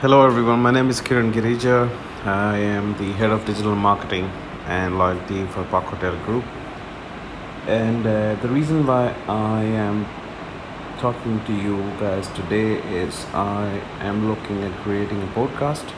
Hello everyone, my name is Kiran Girija. I am the head of digital marketing and loyalty for Park Hotel Group. And uh, the reason why I am talking to you guys today is I am looking at creating a podcast